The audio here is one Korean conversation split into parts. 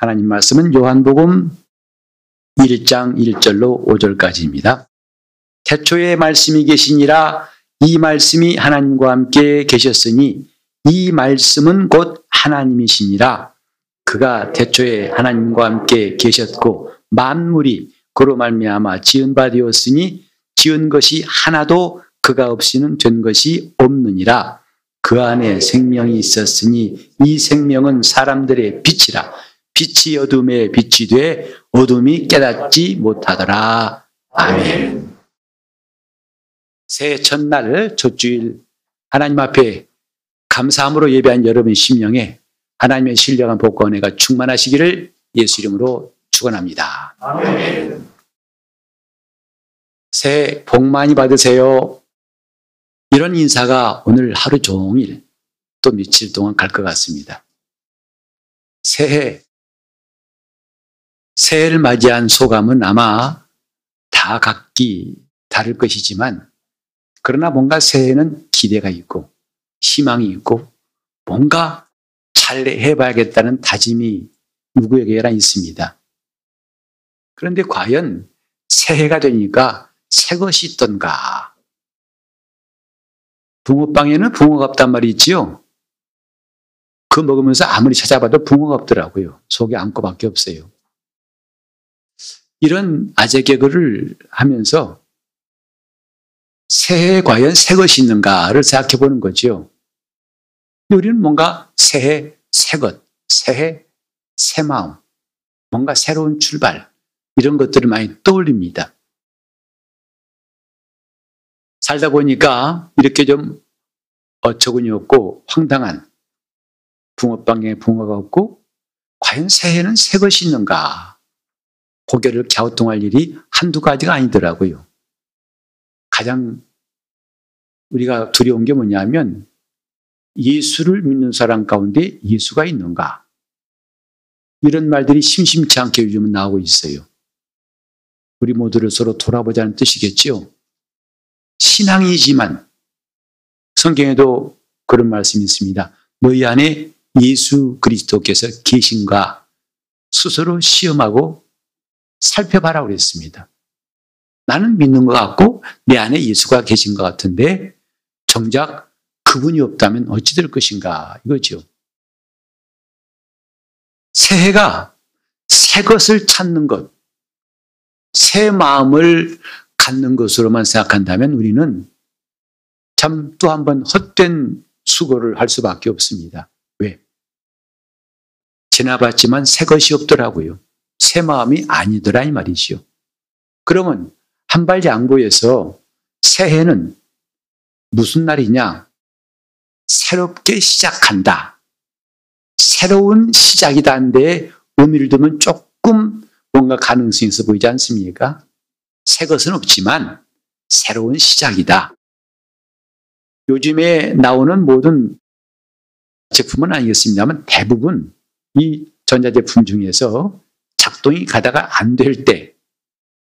하나님 말씀은 요한복음 1장 1절로 5절까지입니다. 태초에 말씀이 계시니라 이 말씀이 하나님과 함께 계셨으니 이 말씀은 곧 하나님이시니라. 그가 태초에 하나님과 함께 계셨고 만물이 그로 말미암아 지은 바 되었으니 지은 것이 하나도 그가 없이는 된 것이 없느니라. 그 안에 생명이 있었으니 이 생명은 사람들의 빛이라 빛이 어둠에 빛이 돼 어둠이 깨닫지 못하더라 아멘. 새해 첫날 첫주일 하나님 앞에 감사함으로 예배한 여러분 심령에 하나님의 신령한 복과 은혜가 충만하시기를 예수 이름으로 축원합니다. 아멘. 새해 복 많이 받으세요. 이런 인사가 오늘 하루 종일 또 며칠 동안 갈 것 같습니다. 새해, 새해를 맞이한 소감은 아마 다 각기 다를 것이지만 그러나 뭔가 새해는 기대가 있고 희망이 있고 뭔가 잘 해봐야겠다는 다짐이 누구에게나 있습니다. 그런데 과연 새해가 되니까 새 것이 있던가? 붕어빵에는 붕어가 없단 말이 있지요? 그 먹으면서 아무리 찾아봐도 붕어가 없더라고요. 속에 안고밖에 없어요. 이런 아재 개그를 하면서 새해에 과연 새 것이 있는가를 생각해 보는 거죠. 우리는 뭔가 새해, 새 것, 새해, 새 마음, 뭔가 새로운 출발, 이런 것들을 많이 떠올립니다. 살다 보니까 이렇게 좀 어처구니 없고 황당한 붕어빵에 붕어가 없고 과연 새해는 새 것이 있는가? 고개를 갸우뚱할 일이 한두 가지가 아니더라고요. 가장 우리가 두려운 게 뭐냐면 예수를 믿는 사람 가운데 예수가 있는가? 이런 말들이 심심치 않게 요즘은 나오고 있어요. 우리 모두를 서로 돌아보자는 뜻이겠지요. 신앙이지만 성경에도 그런 말씀이 있습니다. 너희 안에 예수 그리스도께서 계신가 스스로 시험하고 살펴봐라 그랬습니다. 나는 믿는 것 같고 내 안에 예수가 계신 것 같은데 정작 그분이 없다면 어찌 될 것인가 이거죠. 새해가 새 것을 찾는 것, 새 마음을 갖는 것으로만 생각한다면 우리는 참 또 한 번 헛된 수고를 할 수밖에 없습니다. 왜? 지나봤지만 새 것이 없더라고요. 새 마음이 아니더라 이 말이지요. 그러면 한 발 양보해서 새해는 무슨 날이냐? 새롭게 시작한다. 새로운 시작이다 한데 의미를 두면 조금 뭔가 가능성이 있어 보이지 않습니까? 새 것은 없지만 새로운 시작이다. 요즘에 나오는 모든 제품은 아니겠습니다만 대부분 이 전자제품 중에서 작동이 가다가 안 될 때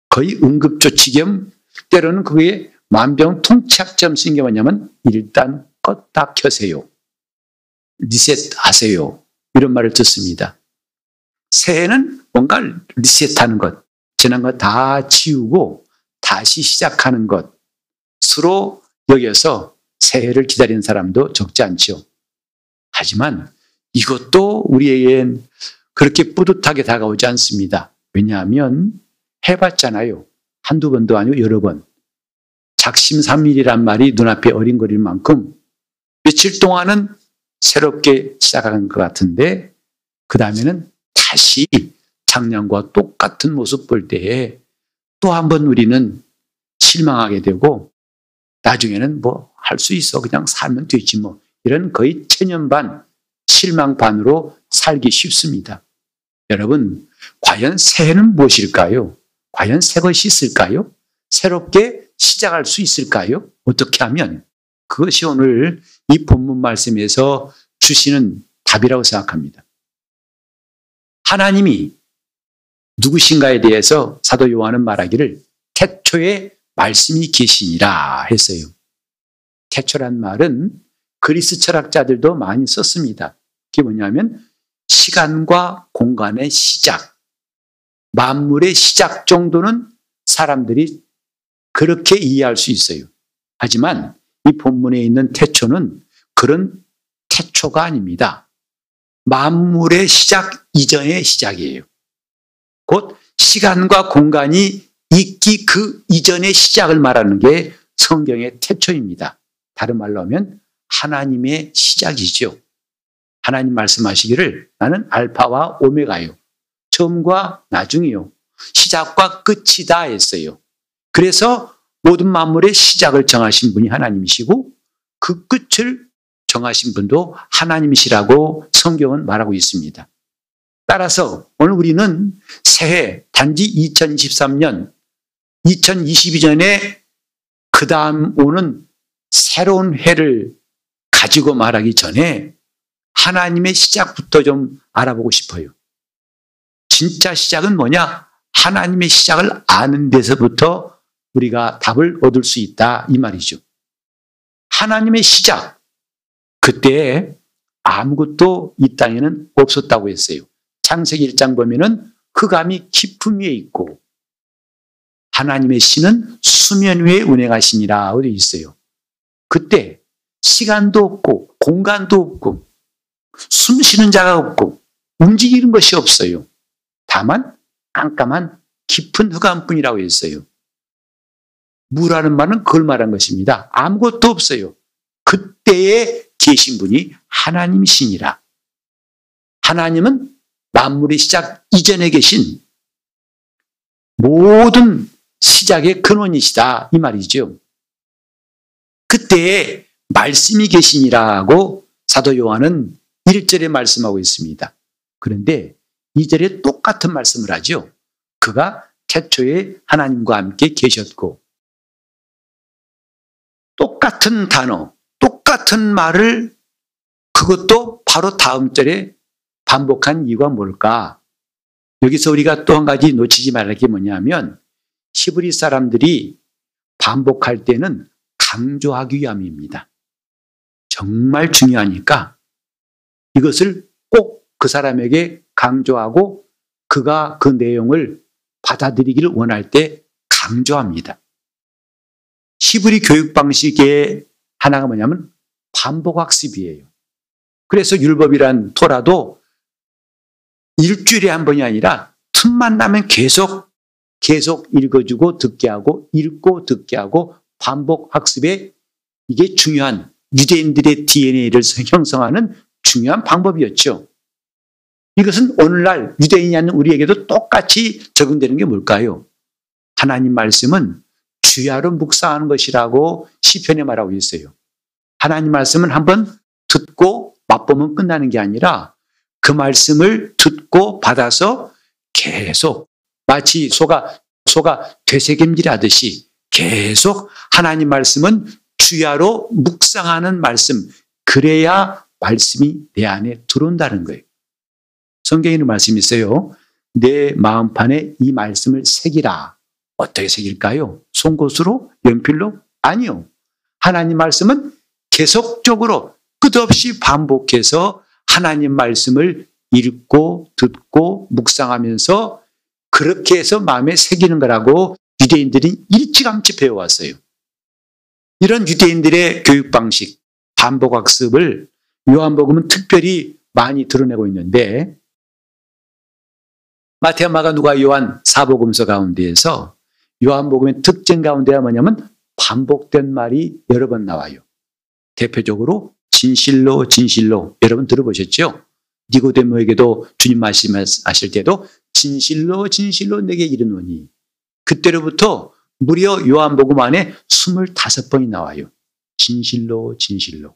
거의 응급조치 겸 때로는 그게 만병통치약점 쓴게 뭐냐면 일단 껐다 켜세요. 리셋하세요. 이런 말을 듣습니다. 새해는 뭔가 리셋하는 것, 지난 것다 지우고 다시 시작하는 것으로 여겨서 새해를 기다리는 사람도 적지 않죠. 하지만 이것도 우리에겐 그렇게 뿌듯하게 다가오지 않습니다. 왜냐하면 해봤잖아요. 한두 번도 아니고 여러 번. 작심삼일이란 말이 눈앞에 어린거릴 만큼 며칠 동안은 새롭게 시작하는 것 같은데 그 다음에는 다시 작년과 똑같은 모습 볼 때에 또 한 번 우리는 실망하게 되고 나중에는 뭐 할 수 있어 그냥 살면 되지 뭐 이런 거의 천년반 실망 반으로 살기 쉽습니다. 여러분 과연 새해는 무엇일까요? 과연 새 것이 있을까요? 새롭게 시작할 수 있을까요? 어떻게 하면 그것이 오늘 이 본문 말씀에서 주시는 답이라고 생각합니다. 하나님이 누구신가에 대해서 사도 요한은 말하기를 태초에 말씀이 계시니라 했어요. 태초란 말은 그리스 철학자들도 많이 썼습니다. 그게 뭐냐면 시간과 공간의 시작, 만물의 시작 정도는 사람들이 그렇게 이해할 수 있어요. 하지만 이 본문에 있는 태초는 그런 태초가 아닙니다. 만물의 시작 이전의 시작이에요. 곧 시간과 공간이 있기 그 이전의 시작을 말하는 게 성경의 태초입니다. 다른 말로 하면 하나님의 시작이죠. 하나님 말씀하시기를 나는 알파와 오메가요. 처음과 나중이요. 시작과 끝이다 했어요. 그래서 모든 만물의 시작을 정하신 분이 하나님이시고 그 끝을 정하신 분도 하나님이시라고 성경은 말하고 있습니다. 따라서 오늘 우리는 새해 단지 2023년 2022년에 그 다음 오는 새로운 해를 가지고 말하기 전에 하나님의 시작부터 좀 알아보고 싶어요. 진짜 시작은 뭐냐? 하나님의 시작을 아는 데서부터 우리가 답을 얻을 수 있다 이 말이죠. 하나님의 시작 그때 아무것도 이 땅에는 없었다고 했어요. 창세기 1장 보면은 흑암이 깊음 위에 있고 하나님의 신은 수면 위에 운행하시니라 어디 있어요. 그때 시간도 없고 공간도 없고 숨 쉬는 자가 없고 움직이는 것이 없어요. 다만 깜깜한 깊은 흑암뿐이라고 했어요. 무라는 말은 그걸 말한 것입니다. 아무것도 없어요. 그때에 계신 분이 하나님이시니라. 하나님은 만물의 시작 이전에 계신 모든 시작의 근원이시다. 이 말이죠. 그때에 말씀이 계시니라고 사도 요한은 1절에 말씀하고 있습니다. 그런데 2절에 똑같은 말씀을 하죠. 그가 태초에 하나님과 함께 계셨고 똑같은 단어, 똑같은 말을 그것도 바로 다음 절에 반복한 이유가 뭘까? 여기서 우리가 또 한 가지 놓치지 말할 게 뭐냐면 히브리 사람들이 반복할 때는 강조하기 위함입니다. 정말 중요하니까 이것을 꼭 그 사람에게 강조하고 그가 그 내용을 받아들이기를 원할 때 강조합니다. 히브리 교육 방식의 하나가 뭐냐면 반복 학습이에요. 그래서 율법이란 토라도 일주일에 한 번이 아니라 틈만 나면 계속 계속 읽어주고 듣게 하고 읽고 듣게 하고 반복 학습에 이게 중요한 유대인들의 DNA를 형성하는 중요한 방법이었죠. 이것은 오늘날 유대인이 아닌 우리에게도 똑같이 적용되는 게 뭘까요? 하나님 말씀은 주야로 묵상하는 것이라고 시편에 말하고 있어요. 하나님 말씀은 한번 듣고 맛보면 끝나는 게 아니라 그 말씀을 듣고 받아서 계속 마치 소가 소가 되새김질 하듯이 계속 하나님 말씀은 주야로 묵상하는 말씀 그래야 말씀이 내 안에 들어온다는 거예요. 성경에는 말씀이 있어요. 내 마음판에 이 말씀을 새기라. 어떻게 새길까요? 송곳으로? 연필로? 아니요. 하나님 말씀은 계속적으로 끝없이 반복해서 하나님 말씀을 읽고 듣고 묵상하면서 그렇게 해서 마음에 새기는 거라고 유대인들이 일찌감치 배워왔어요. 이런 유대인들의 교육 방식, 반복 학습을 요한복음은 특별히 많이 드러내고 있는데 마태와 마가 누가 요한 사복음서 가운데에서 요한복음의 특징 가운데가 뭐냐면 반복된 말이 여러 번 나와요. 대표적으로 진실로 진실로 여러분 들어보셨죠? 니고데모에게도 주님 말씀하실 때도 진실로 진실로 내게 이르노니 그때로부터 무려 요한복음 안에 25번이 나와요. 진실로 진실로.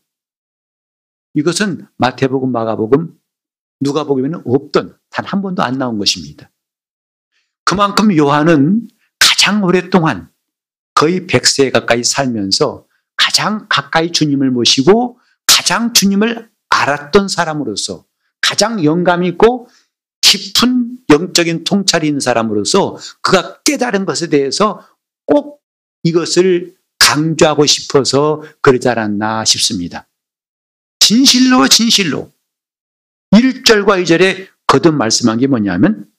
이것은 마태복음, 마가복음, 누가복음에는 없던 단 한 번도 안 나온 것입니다. 그만큼 요한은 가장 오랫동안 거의 100세 가까이 살면서 가장 가까이 주님을 모시고 가장 주님을 알았던 사람으로서 가장 영감 있고 깊은 영적인 통찰이 있는 사람으로서 그가 깨달은 것에 대해서 꼭 이것을 강조하고 싶어서 그러지 않았나 싶습니다. 진실로 진실로 1절과 2절에 거듭 말씀한 게 뭐냐면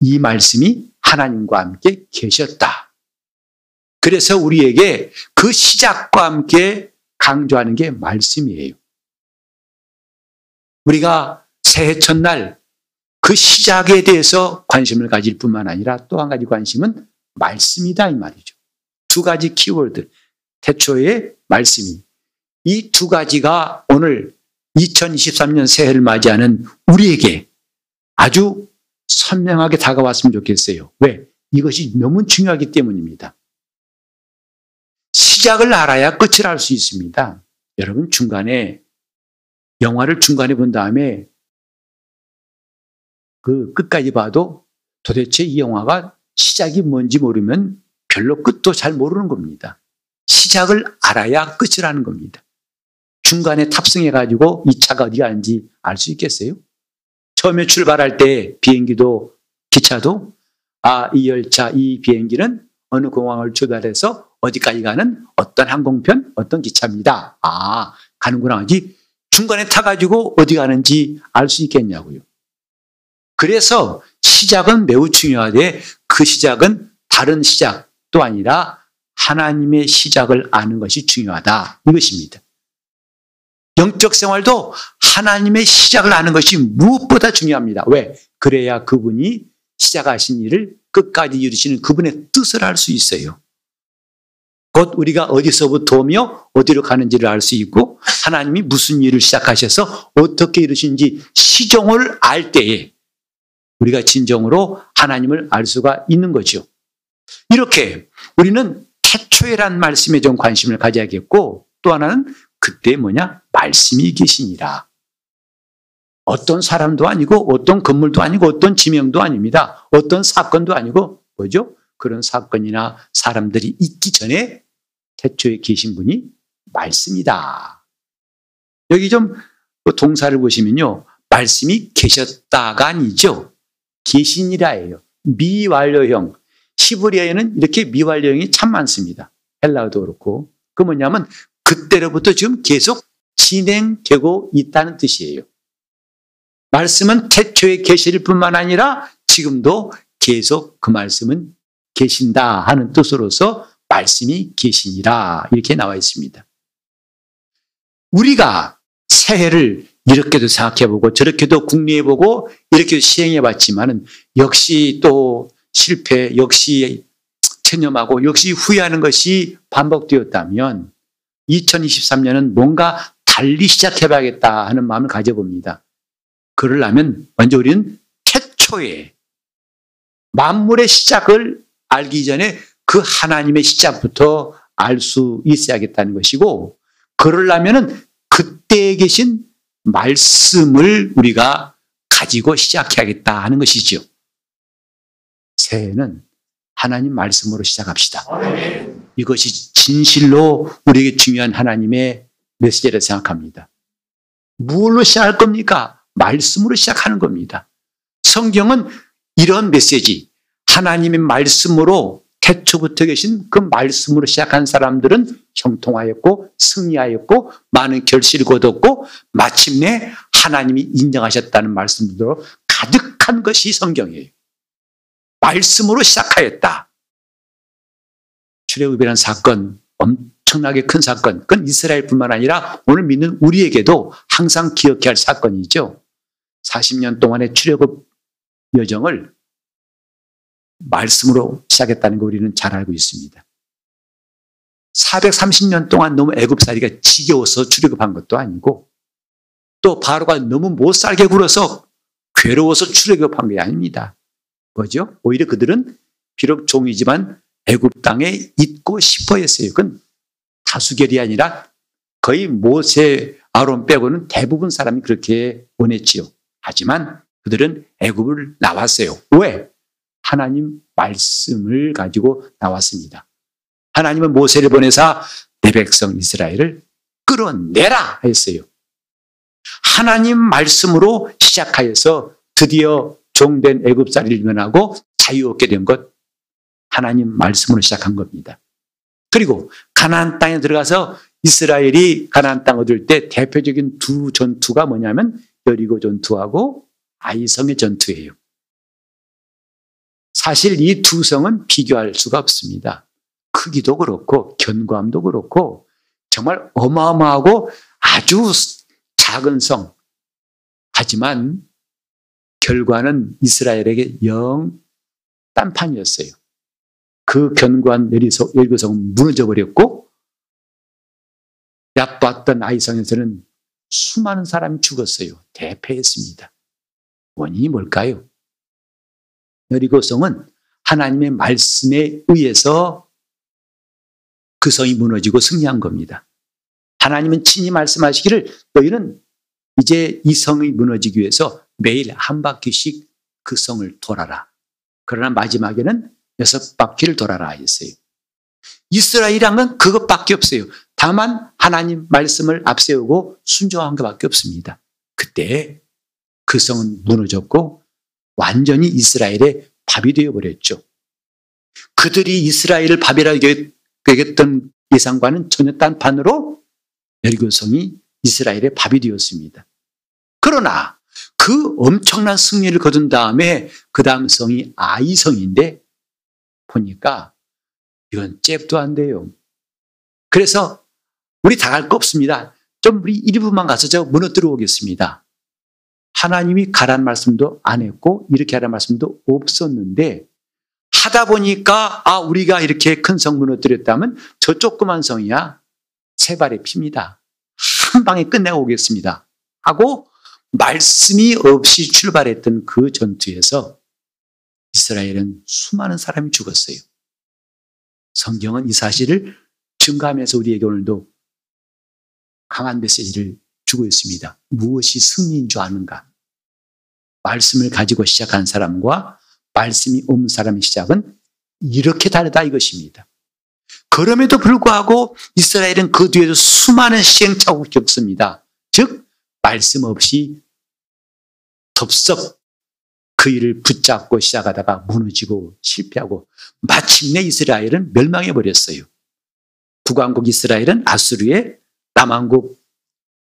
이 말씀이 하나님과 함께 계셨다. 그래서 우리에게 그 시작과 함께 강조하는 게 말씀이에요. 우리가 새해 첫날 그 시작에 대해서 관심을 가질 뿐만 아니라 또 한 가지 관심은 말씀이다 이 말이죠. 두 가지 키워드. 태초의 말씀이. 이 두 가지가 오늘 2023년 새해를 맞이하는 우리에게 아주 선명하게 다가왔으면 좋겠어요. 왜? 이것이 너무 중요하기 때문입니다. 시작을 알아야 끝을 알 수 있습니다. 여러분 중간에 영화를 중간에 본 다음에 그 끝까지 봐도 도대체 이 영화가 시작이 뭔지 모르면 별로 끝도 잘 모르는 겁니다. 시작을 알아야 끝을 아는 겁니다. 중간에 탑승해가지고 이 차가 어디 가는지 알 수 있겠어요? 처음에 출발할 때 비행기도 기차도 아, 이 열차, 이 비행기는 어느 공항을 출발해서 어디까지 가는 어떤 항공편, 어떤 기차입니다. 아, 가는구나 하지. 중간에 타가지고 어디 가는지 알 수 있겠냐고요. 그래서 시작은 매우 중요하되 그 시작은 다른 시작도 아니라 하나님의 시작을 아는 것이 중요하다. 이것입니다. 영적 생활도 하나님의 시작을 아는 것이 무엇보다 중요합니다. 왜? 그래야 그분이 시작하신 일을 끝까지 이루시는 그분의 뜻을 알 수 있어요. 곧 우리가 어디서부터 오며 어디로 가는지를 알 수 있고 하나님이 무슨 일을 시작하셔서 어떻게 이루신지 시종을 알 때에 우리가 진정으로 하나님을 알 수가 있는 거죠. 이렇게 우리는 태초에란 말씀에 좀 관심을 가져야겠고 또 하나는 그때 뭐냐? 말씀이 계시니라. 어떤 사람도 아니고 어떤 건물도 아니고 어떤 지명도 아닙니다. 어떤 사건도 아니고 뭐죠? 그런 사건이나 사람들이 있기 전에 태초에 계신 분이 말씀이다. 여기 좀 동사를 보시면요. 말씀이 계셨다가 아니죠. 계시니라예요. 미완료형. 히브리어에는 이렇게 미완료형이 참 많습니다. 헬라어도 그렇고. 그 뭐냐면 그때로부터 지금 계속 진행되고 있다는 뜻이에요. 말씀은 태초에 계실 뿐만 아니라 지금도 계속 그 말씀은 계신다 하는 뜻으로서 말씀이 계시니라 이렇게 나와 있습니다. 우리가 새해를 이렇게도 생각해보고 저렇게도 궁리해보고 이렇게도 시행해봤지만은 역시 또 실패, 역시 체념하고 역시 후회하는 것이 반복되었다면 2023년은 뭔가 달리 시작해봐야겠다 하는 마음을 가져봅니다. 그러려면 먼저 우리는 태초에 만물의 시작을 알기 전에 그 하나님의 시작부터 알 수 있어야겠다는 것이고 그러려면 그때에 계신 말씀을 우리가 가지고 시작해야겠다 하는 것이죠. 새해는 하나님 말씀으로 시작합시다. 이것이 진실로 우리에게 중요한 하나님의 메시지를 생각합니다. 무엇로 시작할 겁니까? 말씀으로 시작하는 겁니다. 성경은 이런 메시지, 하나님의 말씀으로 태초부터 계신 그 말씀으로 시작한 사람들은 형통하였고 승리하였고 많은 결실을 거뒀고 마침내 하나님이 인정하셨다는 말씀으로 가득한 것이 성경이에요. 말씀으로 시작하였다. 출애굽이라는 사건 엄청나게 큰 사건. 그건 이스라엘뿐만 아니라 오늘 믿는 우리에게도 항상 기억해야 할 사건이죠. 40년 동안의 출애굽 여정을 말씀으로 시작했다는 거 우리는 잘 알고 있습니다. 430년 동안 너무 애굽살이가 지겨워서 출애굽한 것도 아니고 또 바로가 너무 못 살게 굴어서 괴로워서 출애굽한 게 아닙니다. 뭐죠? 오히려 그들은 비록 종이지만 애굽 땅에 있고 싶어 했어요. 그건 다수결이 아니라 거의 모세 아론 빼고는 대부분 사람이 그렇게 원했지요. 하지만 그들은 애굽을 나왔어요. 왜? 하나님 말씀을 가지고 나왔습니다. 하나님은 모세를 보내사 내 백성 이스라엘을 끌어내라 했어요. 하나님 말씀으로 시작하여서 드디어 종된 애굽살이를 면하고 자유 얻게 된 것 하나님 말씀으로 시작한 겁니다. 그리고 가나안 땅에 들어가서 이스라엘이 가나안 땅 얻을 때 대표적인 두 전투가 뭐냐면 여리고 전투하고 아이성의 전투예요. 사실 이 두 성은 비교할 수가 없습니다. 크기도 그렇고 견고함도 그렇고 정말 어마어마하고 아주 작은 성. 하지만 결과는 이스라엘에게 영 딴판이었어요. 그 견고한 여리고성은 무너져 버렸고 얕봤던 아이성에서는 수많은 사람이 죽었어요. 대패했습니다. 원인이 뭘까요? 여리고성은 하나님의 말씀에 의해서 그 성이 무너지고 승리한 겁니다. 하나님은 친히 말씀하시기를 너희는 이제 이 성이 무너지기 위해서 매일 한 바퀴씩 그 성을 돌아라. 그러나 마지막에는 여섯 바퀴를 돌아라 했어요. 이스라엘이란 건 그것밖에 없어요. 다만 하나님 말씀을 앞세우고 순종한 것밖에 없습니다. 그때 그 성은 무너졌고 완전히 이스라엘의 밥이 되어버렸죠. 그들이 이스라엘을 밥이라고 여겼던 예상과는 전혀 딴판으로 여리고 성이 이스라엘의 밥이 되었습니다. 그러나 그 엄청난 승리를 거둔 다음에 그 다음 성이 아이성인데 보니까 이건 잽도 안 돼요. 그래서 우리 다갈거 없습니다. 좀 우리 일부만 가서 저 무너뜨려 오겠습니다. 하나님이 가란 말씀도 안 했고 이렇게 하란 말씀도 없었는데 하다 보니까 아 우리가 이렇게 큰 성 무너뜨렸다면 저 조그만 성이야 세 발의 피입니다. 한 방에 끝내고 오겠습니다. 하고 말씀이 없이 출발했던 그 전투에서 이스라엘은 수많은 사람이 죽었어요. 성경은 이 사실을 증가하면서 우리에게 오늘도 강한 메시지를 주고 있습니다. 무엇이 승리인 줄 아는가? 말씀을 가지고 시작한 사람과 말씀이 없는 사람의 시작은 이렇게 다르다 이것입니다. 그럼에도 불구하고 이스라엘은 그 뒤에도 수많은 시행착오를 겪습니다. 즉, 말씀 없이 덥석 그 일을 붙잡고 시작하다가 무너지고 실패하고 마침내 이스라엘은 멸망해 버렸어요. 북왕국 이스라엘은 아수르에 남왕국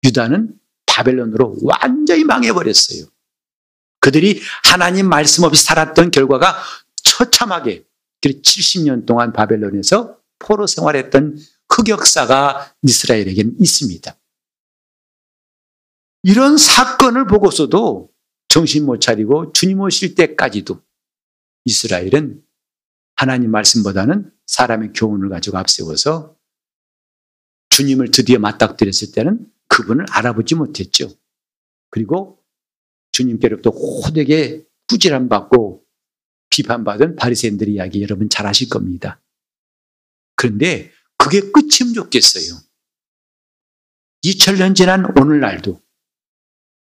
유다는 바벨론으로 완전히 망해 버렸어요. 그들이 하나님 말씀 없이 살았던 결과가 처참하게 70년 동안 바벨론에서 포로 생활했던 흑역사가 이스라엘에게는 있습니다. 이런 사건을 보고서도 정신 못 차리고 주님 오실 때까지도 이스라엘은 하나님 말씀보다는 사람의 교훈을 가지고 앞세워서 주님을 드디어 맞닥뜨렸을 때는 그분을 알아보지 못했죠. 그리고 주님께로부터 호되게 꾸지람 받고 비판받은 바리새인들의 이야기 여러분 잘 아실 겁니다. 그런데 그게 끝이면 좋겠어요. 2000년 지난 오늘날도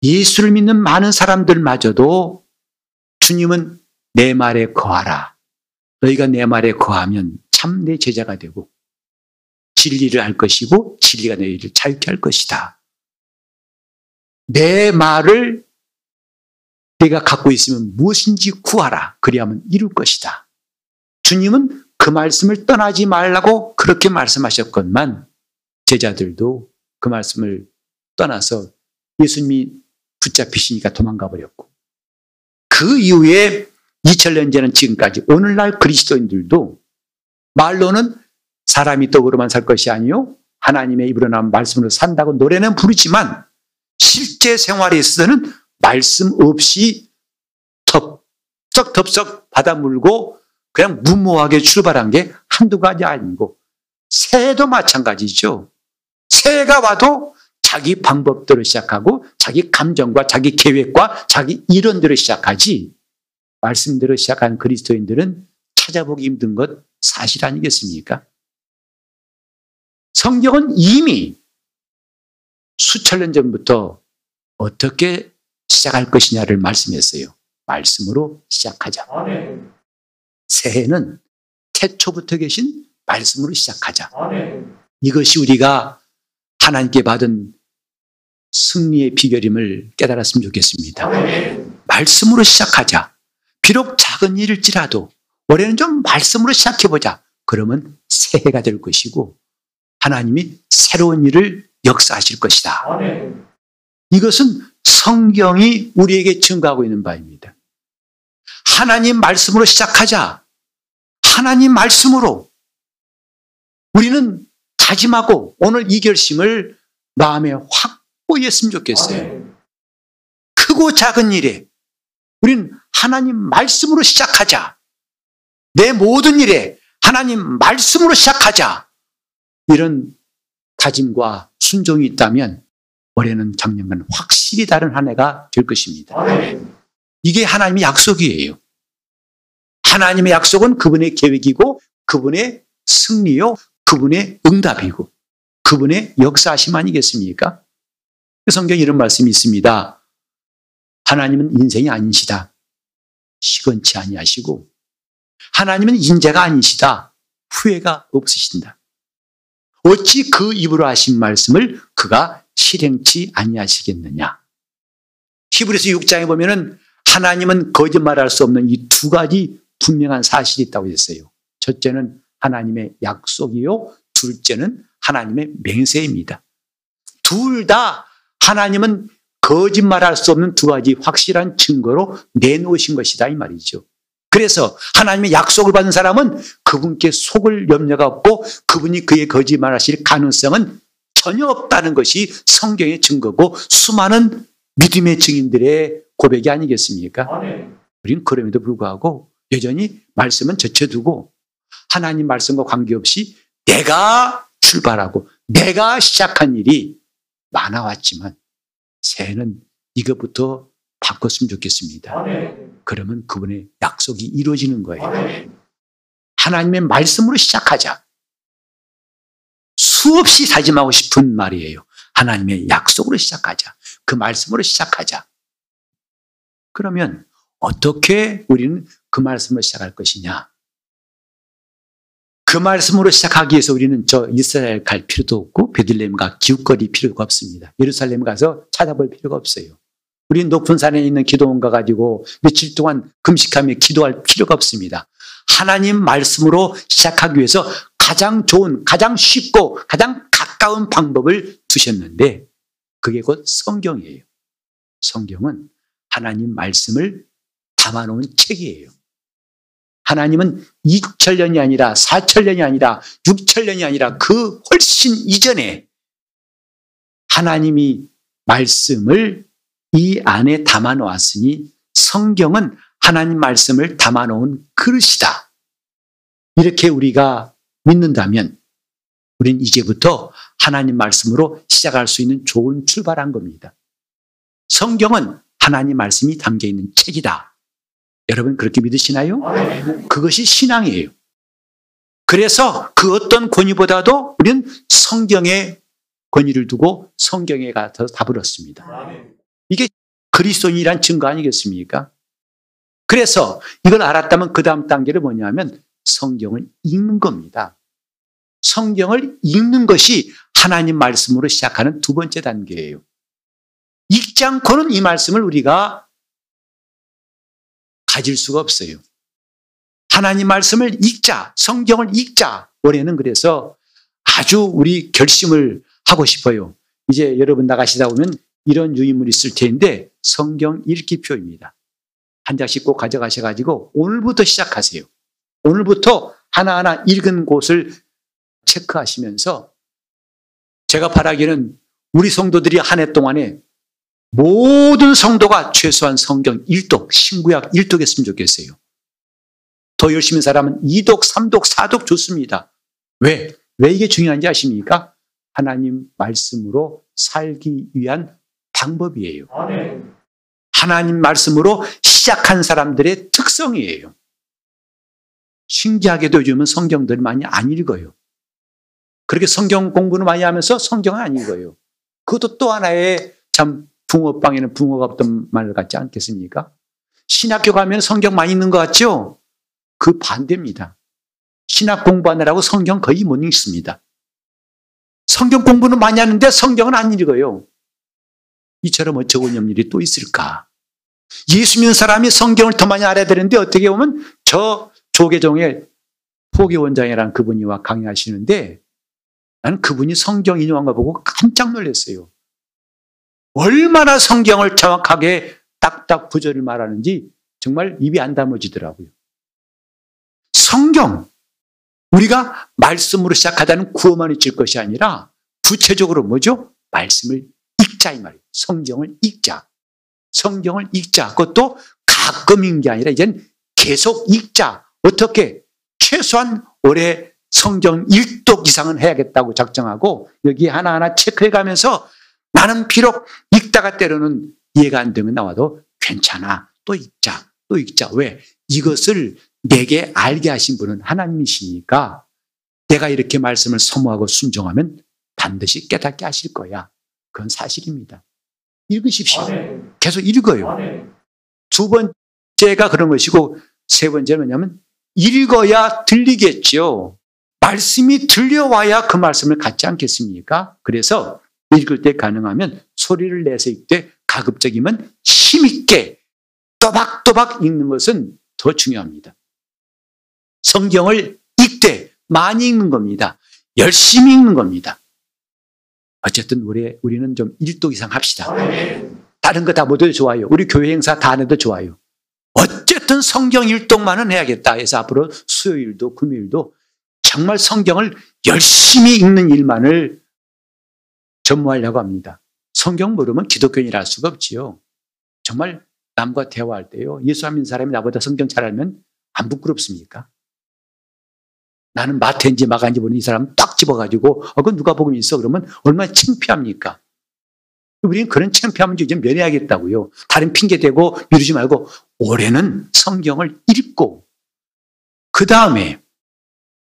예수를 믿는 많은 사람들마저도 주님은 내 말에 거하라. 너희가 내 말에 거하면 참 내 제자가 되고 진리를 알 것이고 진리가 너희를 자유케 할 것이다. 내 말을 내가 갖고 있으면 무엇인지 구하라. 그리하면 이룰 것이다. 주님은 그 말씀을 떠나지 말라고 그렇게 말씀하셨건만 제자들도 그 말씀을 떠나서 예수님이 붙잡히시니까 도망가 버렸고 그 이후에 2000년 전은 지금까지 오늘날 그리스도인들도 말로는 사람이 떡으로만 살 것이 아니요 하나님의 입으로 나온 말씀으로 산다고 노래는 부르지만 실제 생활에 있어서는 말씀 없이 덥석덥석 받아 물고 그냥 무모하게 출발한 게 한두 가지 아니고 새도 마찬가지죠. 새가 와도 자기 방법대로 시작하고 자기 감정과 자기 계획과 자기 이론대로 시작하지 말씀대로 시작한 그리스도인들은 찾아보기 힘든 것 사실 아니겠습니까? 성경은 이미 수천 년 전부터 어떻게 시작할 것이냐를 말씀했어요. 말씀으로 시작하자. 새해는 태초부터 계신 말씀으로 시작하자. 이것이 우리가 하나님께 받은 승리의 비결임을 깨달았으면 좋겠습니다. 말씀으로 시작하자. 비록 작은 일일지라도 올해는 좀 말씀으로 시작해보자. 그러면 새해가 될 것이고 하나님이 새로운 일을 역사하실 것이다. 이것은 성경이 우리에게 증거하고 있는 바입니다. 하나님 말씀으로 시작하자. 하나님 말씀으로 우리는 다짐하고 오늘 이 결심을 마음에 확 보했으면 좋겠어요. 크고 작은 일에 우리는 하나님 말씀으로 시작하자. 내 모든 일에 하나님 말씀으로 시작하자. 이런 다짐과 순종이 있다면 올해는 작년과는 확실히 다른 한 해가 될 것입니다. 이게 하나님의 약속이에요. 하나님의 약속은 그분의 계획이고 그분의 승리요, 그분의 응답이고 그분의 역사하심 아니겠습니까? 그 성경에 이런 말씀이 있습니다. 하나님은 인생이 아니시다. 시건치 아니하시고 하나님은 인재가 아니시다. 후회가 없으신다. 어찌 그 입으로 하신 말씀을 그가 실행치 아니하시겠느냐. 히브리서 6장에 보면은 하나님은 거짓말할 수 없는 이 두 가지 분명한 사실이 있다고 했어요. 첫째는 하나님의 약속이요. 둘째는 하나님의 맹세입니다. 둘 다 하나님은 거짓말할 수 없는 두 가지 확실한 증거로 내놓으신 것이다 이 말이죠. 그래서 하나님의 약속을 받은 사람은 그분께 속을 염려가 없고 그분이 그의 거짓말하실 가능성은 전혀 없다는 것이 성경의 증거고 수많은 믿음의 증인들의 고백이 아니겠습니까? 우리는 그럼에도 불구하고 여전히 말씀은 젖혀두고 하나님 말씀과 관계없이 내가 출발하고 내가 시작한 일이 많아왔지만 새해는 이것부터 바꿨으면 좋겠습니다. 그러면 그분의 약속이 이루어지는 거예요. 하나님의 말씀으로 시작하자. 수없이 다짐하고 싶은 말이에요. 하나님의 약속으로 시작하자. 그 말씀으로 시작하자. 그러면 어떻게 우리는 그 말씀으로 시작할 것이냐? 그 말씀으로 시작하기 위해서 우리는 저 이스라엘 갈 필요도 없고 베들레헴과 기웃거릴 필요가 없습니다. 예루살렘 가서 찾아볼 필요가 없어요. 우리는 높은 산에 있는 기도원 가가지고 며칠 동안 금식하며 기도할 필요가 없습니다. 하나님 말씀으로 시작하기 위해서 가장 좋은, 가장 쉽고 가장 가까운 방법을 두셨는데 그게 곧 성경이에요. 성경은 하나님 말씀을 담아놓은 책이에요. 하나님은 2천년이 아니라 4천년이 아니라 6천년이 아니라 그 훨씬 이전에 하나님이 말씀을 이 안에 담아 놓았으니 성경은 하나님 말씀을 담아 놓은 그릇이다. 이렇게 우리가 믿는다면 우린 이제부터 하나님 말씀으로 시작할 수 있는 좋은 출발한 겁니다. 성경은 하나님 말씀이 담겨 있는 책이다. 여러분 그렇게 믿으시나요? 그것이 신앙이에요. 그래서 그 어떤 권위보다도 우리는 성경의 권위를 두고 성경에 가서 답을 얻습니다. 이게 그리스도인이란 증거 아니겠습니까? 그래서 이걸 알았다면 그 다음 단계를 뭐냐면 성경을 읽는 겁니다. 성경을 읽는 것이 하나님 말씀으로 시작하는 두 번째 단계예요. 읽지 않고는 이 말씀을 우리가 가질 수가 없어요. 하나님 말씀을 읽자, 성경을 읽자. 올해는 그래서 아주 우리 결심을 하고 싶어요. 이제 여러분 나가시다 보면 이런 유인물이 있을 텐데 성경 읽기표입니다. 한 장씩 꼭 가져가셔가지고 오늘부터 시작하세요. 오늘부터 하나하나 읽은 곳을 체크하시면서 제가 바라기는 우리 성도들이 한 해 동안에 모든 성도가 최소한 성경 1독, 신구약 1독 했으면 좋겠어요. 더 열심히 사람은 2독, 3독, 4독 좋습니다. 왜? 왜 이게 중요한지 아십니까? 하나님 말씀으로 살기 위한 방법이에요. 하나님 말씀으로 시작한 사람들의 특성이에요. 신기하게도 요즘은 성경들 많이 안 읽어요. 그렇게 성경 공부는 많이 하면서 성경은 안 읽어요. 그것도 또 하나의 참 붕어빵에는 붕어가 없던 말 같지 않겠습니까? 신학교 가면 성경 많이 있는 것 같죠? 그 반대입니다. 신학 공부하느라고 성경 거의 못 읽습니다. 성경 공부는 많이 하는데 성경은 안 읽어요. 이처럼 어처구니 일이 또 있을까? 예수 믿는 사람이 성경을 더 많이 알아야 되는데 어떻게 보면 저 조계종의 포기 원장이라는 그분이 와 강의하시는데 나는 그분이 성경 인용한 거 보고 깜짝 놀랐어요. 얼마나 성경을 정확하게 딱딱 구절을 말하는지 정말 입이 안 다물어지더라고요. 성경, 우리가 말씀으로 시작하다는 구호만 잊을 것이 아니라 구체적으로 뭐죠? 말씀을 읽자 이 말이에요. 성경을 읽자. 성경을 읽자. 그것도 가끔 읽는 게 아니라 이젠 계속 읽자. 어떻게? 최소한 올해 성경 1독 이상은 해야겠다고 작정하고 여기 하나하나 체크해 가면서 나는 비록 읽다가 때로는 이해가 안 되면 나와도 괜찮아. 또 읽자. 또 읽자. 왜? 이것을 내게 알게 하신 분은 하나님이시니까 내가 이렇게 말씀을 사모하고 순종하면 반드시 깨닫게 하실 거야. 그건 사실입니다. 읽으십시오. 계속 읽어요. 두 번째가 그런 것이고 세 번째는 뭐냐면 읽어야 들리겠죠. 말씀이 들려와야 그 말씀을 갖지 않겠습니까? 그래서 읽을 때 가능하면 소리를 내서 읽되 가급적이면 힘있게 또박또박 읽는 것은 더 중요합니다. 성경을 읽되 많이 읽는 겁니다. 열심히 읽는 겁니다. 어쨌든 우리, 우리는 좀 1도 이상 합시다. 다른 거 다 모두 좋아요. 우리 교회 행사 다 안 해도 좋아요. 어쨌든 성경 1동만은 해야겠다 해서 앞으로 수요일도 금요일도 정말 성경을 열심히 읽는 일만을 전무하려고 합니다. 성경 모르면 기독교인이라 할 수가 없지요. 정말 남과 대화할 때요. 예수 믿는 사람이 나보다 성경 잘 알면 안 부끄럽습니까? 나는 마태인지 마가인지 모르는 이 사람 딱 집어가지고 어, 그건 누가 복음이 있어? 그러면 얼마나 창피합니까? 우리는 그런 창피함을 이제 면해야겠다고요. 다른 핑계 대고 미루지 말고 올해는 성경을 읽고 그 다음에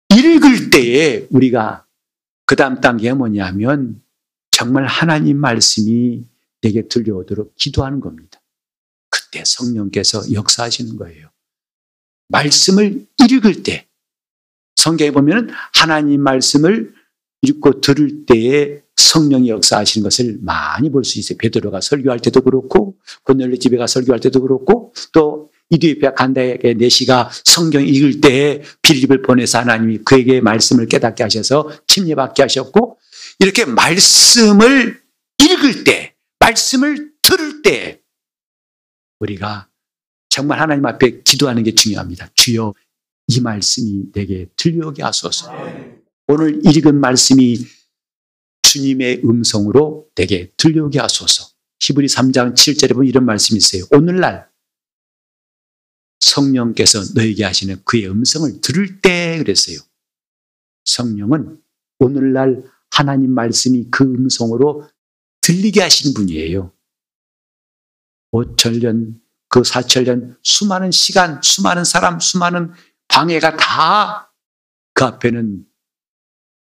읽을 때에 우리가 그 다음 단계가 뭐냐면 정말 하나님 말씀이 내게 들려오도록 기도하는 겁니다. 그때 성령께서 역사하시는 거예요. 말씀을 읽을 때 성경에 보면 하나님 말씀을 읽고 들을 때에 성령이 역사하시는 것을 많이 볼 수 있어요. 베드로가 설교할 때도 그렇고 고넬리 집에 가 설교할 때도 그렇고 또 이디오피아 간다에게 내시가 성경 읽을 때에 빌립을 보내서 하나님이 그에게 말씀을 깨닫게 하셔서 침례받게 하셨고 이렇게 말씀을 읽을 때 말씀을 들을 때 우리가 정말 하나님 앞에 기도하는 게 중요합니다. 주여 이 말씀이 내게 들려오게 하소서. 오늘 읽은 말씀이 주님의 음성으로 내게 들려오게 하소서. 히브리 3장 7절에 보면 이런 말씀이 있어요. 오늘날 성령께서 너에게 하시는 그의 음성을 들을 때 그랬어요. 성령은 오늘날 하나님 말씀이 그 음성으로 들리게 하신 분이에요. 5천년, 그 4천년, 수많은 시간, 수많은 사람, 수많은 방해가 다 그 앞에는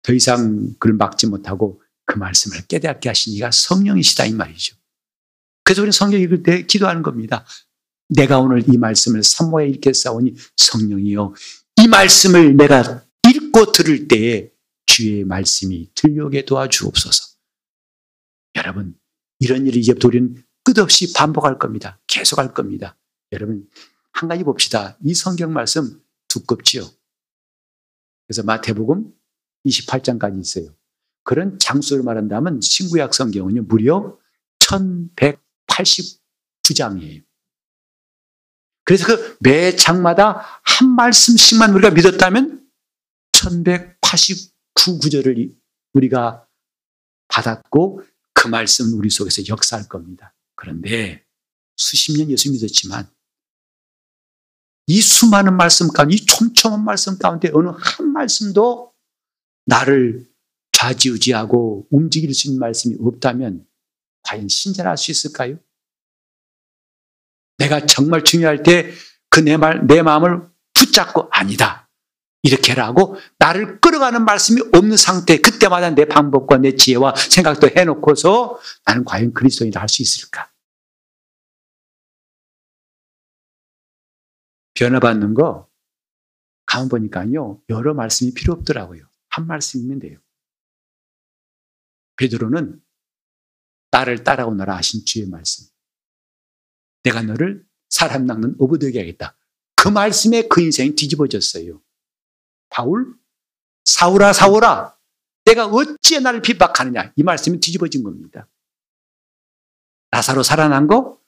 더 이상 그를 막지 못하고 그 말씀을 깨닫게 하신 이가 성령이시다 이 말이죠. 그래서 우리는 성경 읽을 때 기도하는 겁니다. 내가 오늘 이 말씀을 사모에 읽겠사오니 성령이요. 이 말씀을 내가 읽고 들을 때에 주의 말씀이 들려오게 도와주옵소서. 여러분, 이런 일을 이제부터 우리는 끝없이 반복할 겁니다. 계속할 겁니다. 여러분, 한 가지 봅시다. 이 성경 말씀 두껍지요. 그래서 마태복음 28장까지 있어요. 그런 장수를 말한다면 신구약 성경은요, 무려 1189장이에요. 그래서 그 매 장마다 한 말씀씩만 우리가 믿었다면 1189 구절을 우리가 받았고 그 말씀 우리 속에서 역사할 겁니다. 그런데 수십 년 예수 믿었지만 이 수많은 말씀 가운데, 이 촘촘한 말씀 가운데 어느 한 말씀도 나를 좌지우지하고 움직일 수 있는 말씀이 없다면 과연 신자할 수 있을까요? 내가 정말 중요할 때 그 내 말, 내 마음을 붙잡고 아니다. 이렇게 라고 나를 끌어가는 말씀이 없는 상태, 그때마다 내 방법과 내 지혜와 생각도 해놓고서 나는 과연 그리스도인을 할수 있을까? 변화받는 거 가만 보니까요 여러 말씀이 필요 없더라고요. 한 말씀이면 돼요. 베드로는 나를 따라오너라 하신 주의 말씀. 내가 너를 사람 낚는 어부되게 하겠다. 그 말씀에 그 인생이 뒤집어졌어요. 바울 사울아 사울아 내가 어찌 나를 핍박하느냐 이 말씀이 뒤집어진 겁니다. 나사로 살아난 거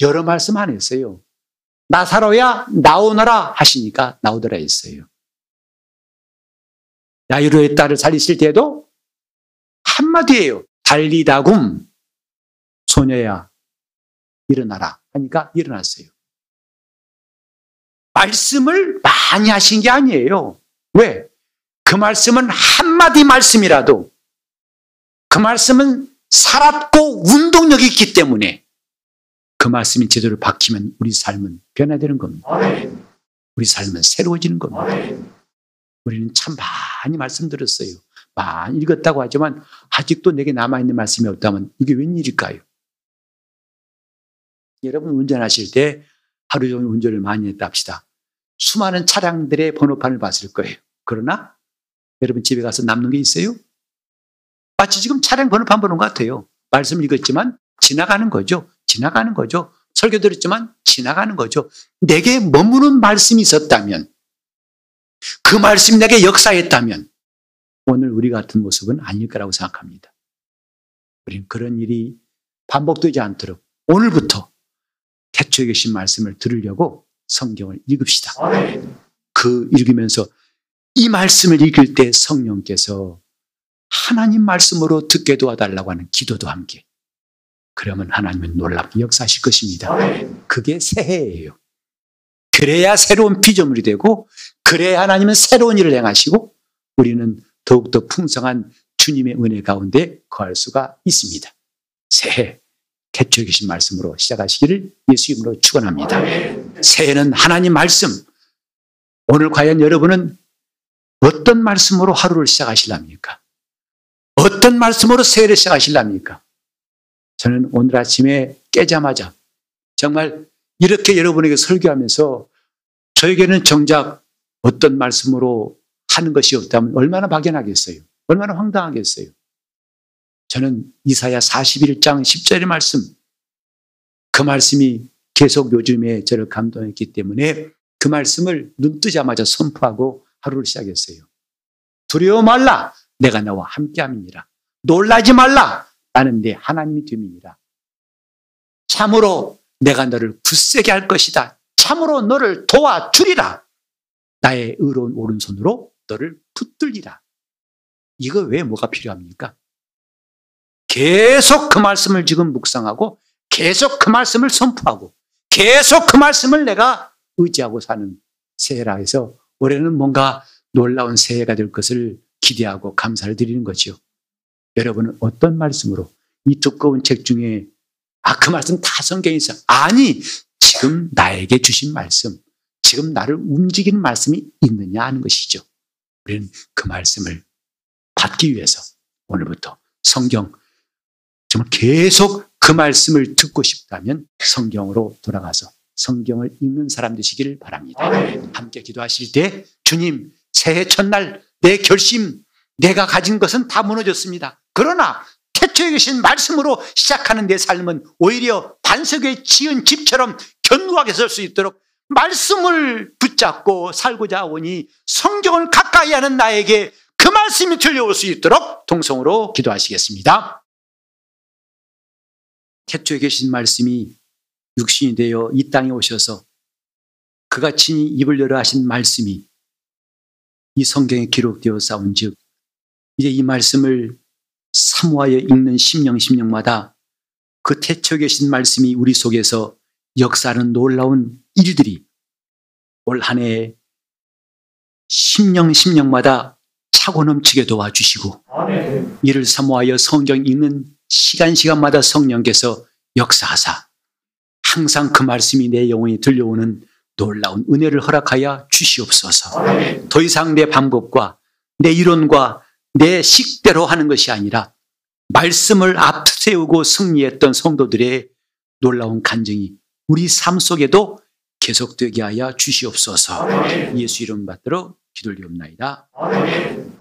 여러 말씀 안 했어요. 나사로야 나오너라 하시니까 나오더라 했어요. 야이로의 딸을 살리실 때도 한마디예요. 달리다굼 소녀야 일어나라 하니까 일어났어요. 말씀을 많이 하신 게 아니에요. 왜? 그 말씀은 한마디 말씀이라도 그 말씀은 살았고 운동력이 있기 때문에 그 말씀이 제대로 박히면 우리 삶은 변화되는 겁니다. 우리 삶은 새로워지는 겁니다. 우리는 참 많이 말씀 들었어요. 많이 읽었다고 하지만 아직도 내게 남아있는 말씀이 없다면 이게 웬일일까요? 여러분 운전하실 때 하루 종일 운전을 많이 했다 합시다. 수많은 차량들의 번호판을 봤을 거예요. 그러나 여러분 집에 가서 남는 게 있어요? 마치 지금 차량 번호판 보는 것 같아요. 말씀 읽었지만 지나가는 거죠. 지나가는 거죠. 설교 들었지만 지나가는 거죠. 내게 머무는 말씀이 있었다면 그 말씀이 내게 역사했다면 오늘 우리 같은 모습은 아닐 거라고 생각합니다. 우리는 그런 일이 반복되지 않도록 오늘부터 태초에 계신 말씀을 들으려고 성경을 읽읍시다. 그 읽으면서 이 말씀을 읽을 때 성령께서 하나님 말씀으로 듣게 도와달라고 하는 기도도 함께. 그러면 하나님은 놀랍게 역사하실 것입니다. 그게 새해예요. 그래야 새로운 피조물이 되고, 그래야 하나님은 새로운 일을 행하시고, 우리는 더욱더 풍성한 주님의 은혜 가운데 거할 수가 있습니다. 새해, 계신 말씀으로 시작하시기를 예수 이름으로 축원합니다. 새해는 하나님 말씀. 오늘 과연 여러분은 어떤 말씀으로 하루를 시작하실랍니까? 어떤 말씀으로 새해를 시작하실랍니까? 저는 오늘 아침에 깨자마자 정말 이렇게 여러분에게 설교하면서 저에게는 정작 어떤 말씀으로 하는 것이 없다면 얼마나 박연하겠어요? 얼마나 황당하겠어요? 저는 이사야 41장 10절의 말씀, 그 말씀이 계속 요즘에 저를 감동했기 때문에 그 말씀을 눈 뜨자마자 선포하고 하루를 시작했어요. 두려워 말라. 내가 너와 함께함이니라. 놀라지 말라. 나는 내 하나님이 됨이니라. 참으로 내가 너를 굳세게 할 것이다. 참으로 너를 도와주리라. 나의 의로운 오른손으로 너를 붙들리라. 이거 왜 뭐가 필요합니까? 계속 그 말씀을 지금 묵상하고 계속 그 말씀을 선포하고 계속 그 말씀을 내가 의지하고 사는 세라 해서 올해는 뭔가 놀라운 새해가 될 것을 기대하고 감사를 드리는 거죠. 여러분은 어떤 말씀으로 이 두꺼운 책 중에 아, 그 말씀 다 성경에 있어. 아니, 지금 나에게 주신 말씀, 지금 나를 움직이는 말씀이 있느냐 하는 것이죠. 우리는 그 말씀을 받기 위해서 오늘부터 성경, 정말 계속 그 말씀을 듣고 싶다면 성경으로 돌아가서 성경을 읽는 사람 되시기를 바랍니다. 함께 기도하실 때 주님 새해 첫날 내 결심 내가 가진 것은 다 무너졌습니다. 그러나 태초에 계신 말씀으로 시작하는 내 삶은 오히려 반석에 지은 집처럼 견고하게 설 수 있도록 말씀을 붙잡고 살고자 하오니 성경을 가까이 하는 나에게 그 말씀이 들려올 수 있도록 동성으로 기도하시겠습니다. 태초에 계신 말씀이 육신이 되어 이 땅에 오셔서 그가 친히 입을 열어 하신 말씀이 이 성경에 기록되어 싸운 즉 이제 이 말씀을 사모하여 읽는 심령 심령마다 그 태초 계신 말씀이 우리 속에서 역사하는 놀라운 일들이 올 한해 심령 심령마다 차고 넘치게 도와주시고 이를 사모하여 성경 읽는 시간 시간마다 성령께서 역사하사 항상 그 말씀이 내 영혼에 들려오는 놀라운 은혜를 허락하여 주시옵소서. 더 이상 내 방법과 내 이론과 내 식대로 하는 것이 아니라 말씀을 앞세우고 승리했던 성도들의 놀라운 간증이 우리 삶 속에도 계속되게 하여 주시옵소서. 예수 이름 받들어 기도리옵나이다. 아멘.